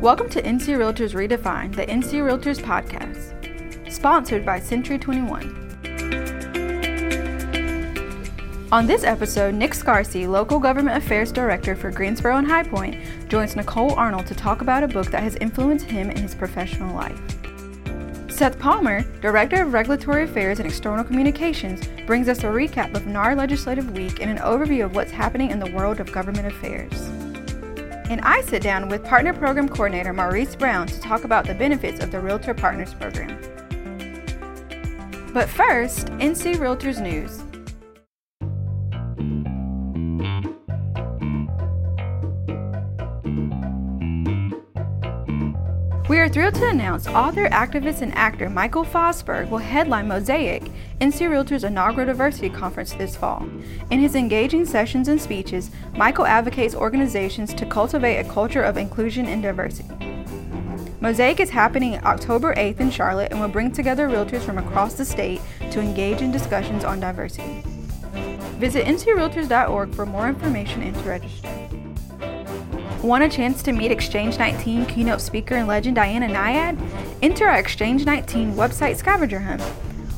Welcome to NC Realtors Redefined, the NC Realtors podcast, sponsored by Century 21. On this episode, Nick Scarsey, Local Government Affairs Director for Greensboro and High Point, joins Nicole Arnold to talk about a book that has influenced him in his professional life. Seth Palmer, Director of Regulatory Affairs and External Communications, brings us a recap of NAR Legislative Week and an overview of what's happening in the world of government affairs. And I sit down with Partner Program Coordinator Maurice Brown to talk about the benefits of the Realtor Partners Program. But first, NC Realtors News. We are thrilled to announce author, activist, and actor Michael Fosberg will headline Mosaic, NC Realtors' inaugural diversity conference this fall. In his engaging sessions and speeches, Michael advocates organizations to cultivate a culture of inclusion and diversity. Mosaic is happening October 8th in Charlotte and will bring together realtors from across the state to engage in discussions on diversity. Visit ncrealtors.org for more information and to register. Want a chance to meet Exchange 19 keynote speaker and legend Diana Nyad? Enter our Exchange 19 website scavenger hunt.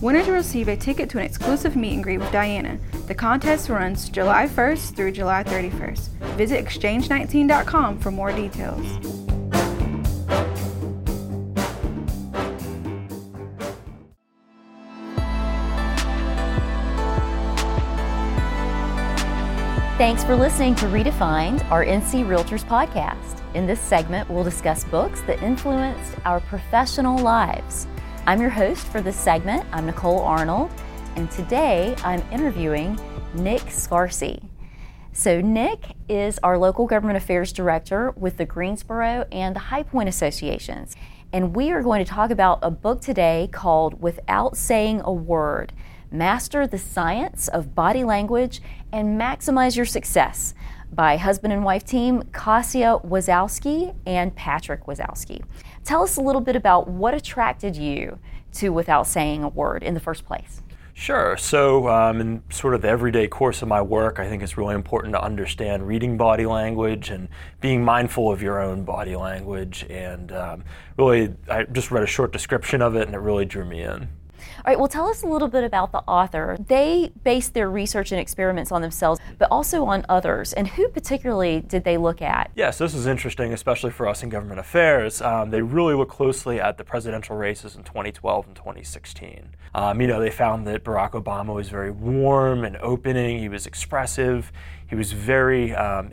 Winners will receive a ticket to an exclusive meet and greet with Diana. The contest runs July 1st through July 31st. Visit exchange19.com for more details. Thanks for listening to Redefined, our NC Realtors podcast. In this segment, we'll discuss books that influenced our professional lives. I'm your host for this segment. I'm Nicole Arnold, and today I'm interviewing Nick Scarsey. So, Nick is our local government affairs director with the Greensboro and the High Point Associations. And we are going to talk about a book today called Without Saying a Word Master the Science of Body Language and Maximize Your Success by husband and wife team Kasia Wezowski and Patryk Wezowski. Tell us a little bit about what attracted you to Without Saying a Word in the first place. Sure. So, um, in sort of the everyday course of my work, I think it's really important to understand reading body language and being mindful of your own body language. And um, really, I just read a short description of it and it really drew me in. All right, well, tell us a little bit about the author. They based their research and experiments on themselves, but also on others. And who particularly did they look at? Yes, this is interesting, especially for us in government affairs. Um, they really looked closely at the presidential races in 2012 and 2016. Um, you know, they found that Barack Obama was very warm and opening, he was expressive, he was very um,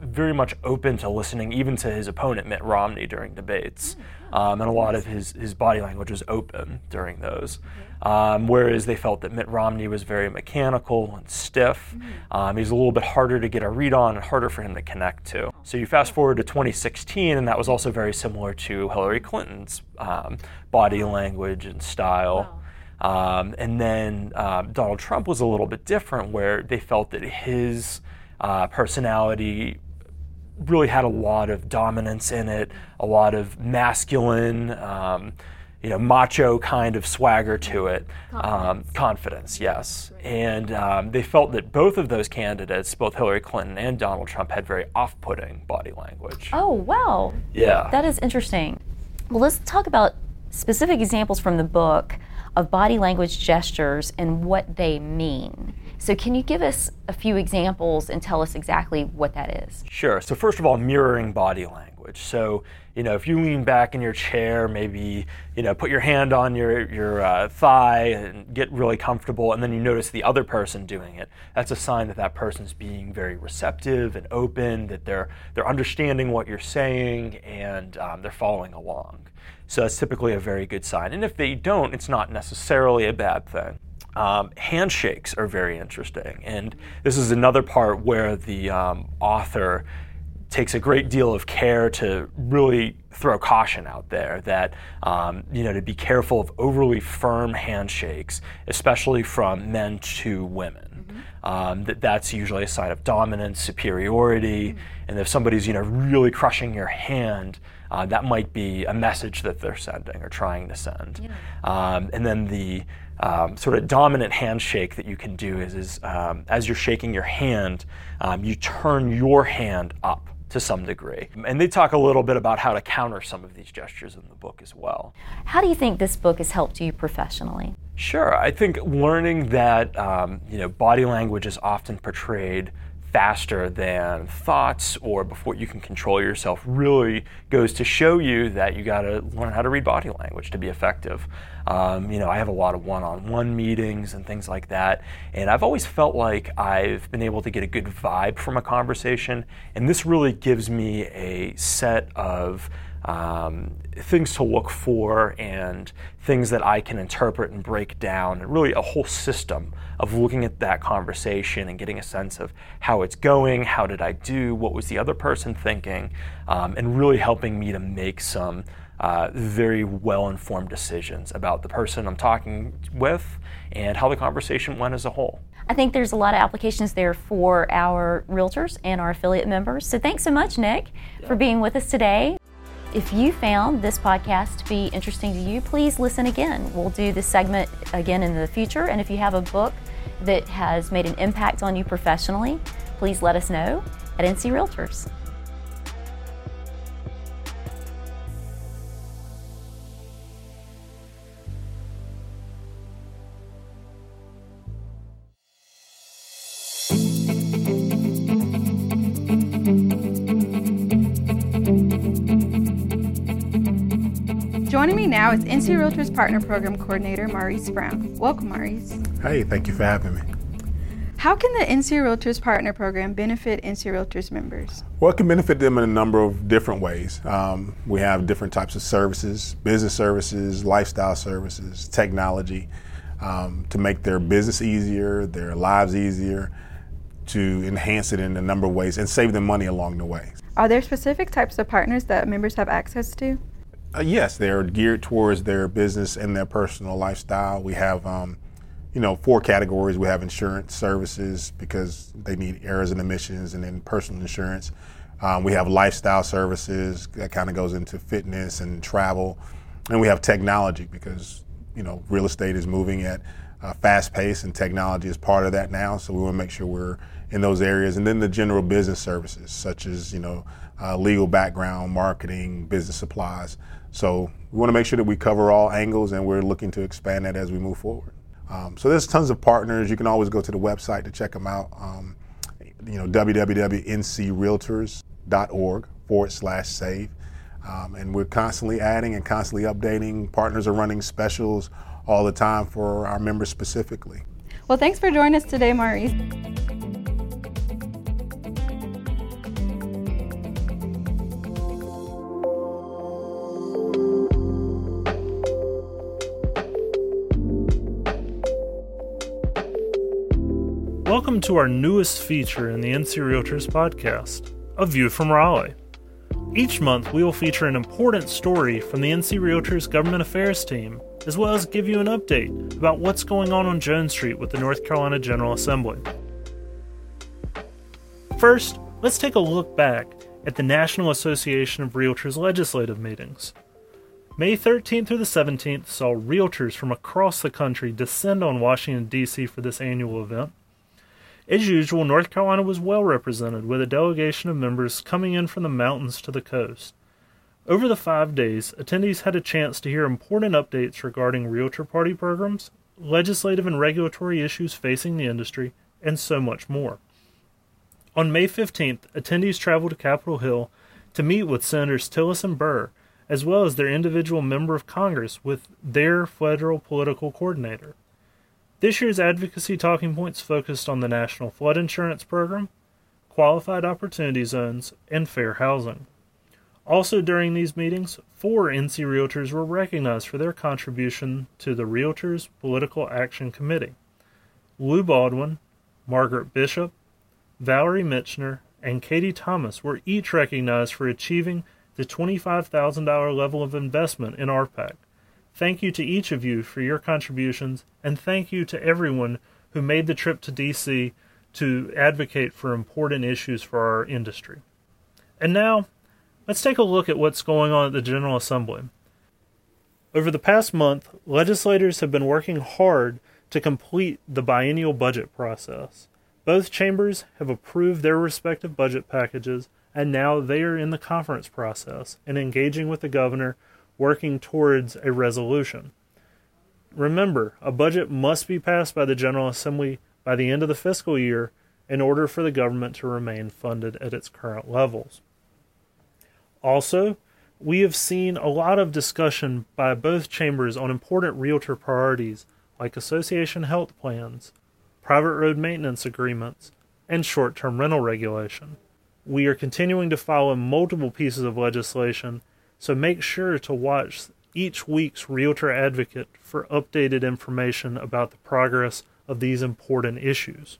very much open to listening even to his opponent Mitt Romney during debates, um, and a lot of his, his body language was open during those. Um, whereas they felt that Mitt Romney was very mechanical and stiff. Um, he's a little bit harder to get a read on and harder for him to connect to. So you fast forward to 2016, and that was also very similar to Hillary Clinton's um, body language and style. Um, and then um, Donald Trump was a little bit different, where they felt that his uh, personality really had a lot of dominance in it, a lot of masculine, um, you know, macho kind of swagger to it. Confidence, um, confidence yes. And um, they felt that both of those candidates, both Hillary Clinton and Donald Trump, had very off putting body language. Oh, wow. Yeah. That is interesting. Well, let's talk about specific examples from the book of body language gestures and what they mean. So, can you give us a few examples and tell us exactly what that is? Sure. So, first of all, mirroring body language. So, you know, if you lean back in your chair, maybe, you know, put your hand on your, your uh, thigh and get really comfortable, and then you notice the other person doing it, that's a sign that that person's being very receptive and open, that they're, they're understanding what you're saying and um, they're following along. So, that's typically a very good sign. And if they don't, it's not necessarily a bad thing. Um, handshakes are very interesting, and this is another part where the um, author takes a great deal of care to really throw caution out there that um, you know to be careful of overly firm handshakes, especially from men to women. Um, that that's usually a sign of dominance, superiority, and if somebody's you know really crushing your hand, uh, that might be a message that they're sending or trying to send. Um, and then the um, sort of dominant handshake that you can do is, is um, as you're shaking your hand, um, you turn your hand up to some degree. And they talk a little bit about how to counter some of these gestures in the book as well. How do you think this book has helped you professionally? Sure. I think learning that um, you know body language is often portrayed faster than thoughts or before you can control yourself really goes to show you that you got to learn how to read body language to be effective. Um, you know, I have a lot of one on one meetings and things like that, and I've always felt like I've been able to get a good vibe from a conversation, and this really gives me a set of um, things to look for and things that I can interpret and break down, and really a whole system of looking at that conversation and getting a sense of how it's going, how did I do, what was the other person thinking, um, and really helping me to make some uh, very well informed decisions about the person I'm talking with and how the conversation went as a whole. I think there's a lot of applications there for our realtors and our affiliate members. So thanks so much, Nick, for being with us today. If you found this podcast to be interesting to you, please listen again. We'll do this segment again in the future. And if you have a book that has made an impact on you professionally, please let us know at NC Realtors. Joining me now is NC Realtors Partner Program Coordinator Maurice Brown. Welcome, Maurice. Hey, thank you for having me. How can the NC Realtors Partner Program benefit NC Realtors members? Well, it can benefit them in a number of different ways. Um, we have different types of services business services, lifestyle services, technology um, to make their business easier, their lives easier, to enhance it in a number of ways and save them money along the way. Are there specific types of partners that members have access to? Uh, yes, they're geared towards their business and their personal lifestyle. We have, um, you know, four categories. We have insurance services because they need errors and omissions, and then personal insurance. Um, we have lifestyle services that kind of goes into fitness and travel, and we have technology because you know real estate is moving at a fast pace, and technology is part of that now. So we want to make sure we're in those areas, and then the general business services such as you know uh, legal background, marketing, business supplies. So we want to make sure that we cover all angles, and we're looking to expand that as we move forward. Um, so there's tons of partners. You can always go to the website to check them out. Um, you know, www.ncrealtors.org forward slash save. Um, and we're constantly adding and constantly updating. Partners are running specials all the time for our members specifically. Well, thanks for joining us today, Maurice. Welcome to our newest feature in the NC Realtors podcast, A View from Raleigh. Each month, we will feature an important story from the NC Realtors Government Affairs team, as well as give you an update about what's going on on Jones Street with the North Carolina General Assembly. First, let's take a look back at the National Association of Realtors legislative meetings. May 13th through the 17th saw realtors from across the country descend on Washington, D.C. for this annual event. As usual, North Carolina was well represented, with a delegation of members coming in from the mountains to the coast. Over the five days, attendees had a chance to hear important updates regarding Realtor Party programs, legislative and regulatory issues facing the industry, and so much more. On May 15th, attendees traveled to Capitol Hill to meet with Senators Tillis and Burr, as well as their individual member of Congress with their federal political coordinator. This year's advocacy talking points focused on the National Flood Insurance Program, qualified opportunity zones, and fair housing. Also, during these meetings, four NC Realtors were recognized for their contribution to the Realtors Political Action Committee. Lou Baldwin, Margaret Bishop, Valerie Mitchner, and Katie Thomas were each recognized for achieving the $25,000 level of investment in RPAC. Thank you to each of you for your contributions, and thank you to everyone who made the trip to DC to advocate for important issues for our industry. And now, let's take a look at what's going on at the General Assembly. Over the past month, legislators have been working hard to complete the biennial budget process. Both chambers have approved their respective budget packages, and now they are in the conference process and engaging with the governor, working towards a resolution. Remember, a budget must be passed by the General Assembly by the end of the fiscal year in order for the government to remain funded at its current levels. Also, we have seen a lot of discussion by both chambers on important realtor priorities like association health plans, private road maintenance agreements, and short term rental regulation. We are continuing to follow multiple pieces of legislation, so make sure to watch each week's Realtor Advocate for updated information about the progress of these important issues.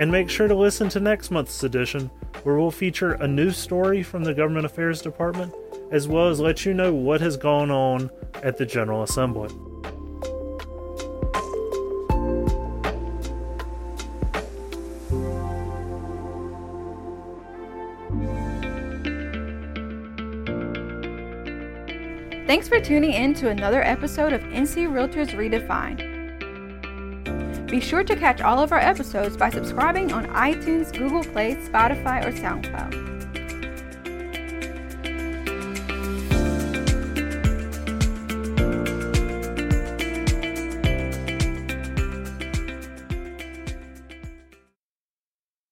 And make sure to listen to next month's edition, where we'll feature a new story from the Government Affairs Department, as well as let you know what has gone on at the General Assembly. Thanks for tuning in to another episode of NC Realtors Redefined. Be sure to catch all of our episodes by subscribing on iTunes, Google Play, Spotify, or SoundCloud.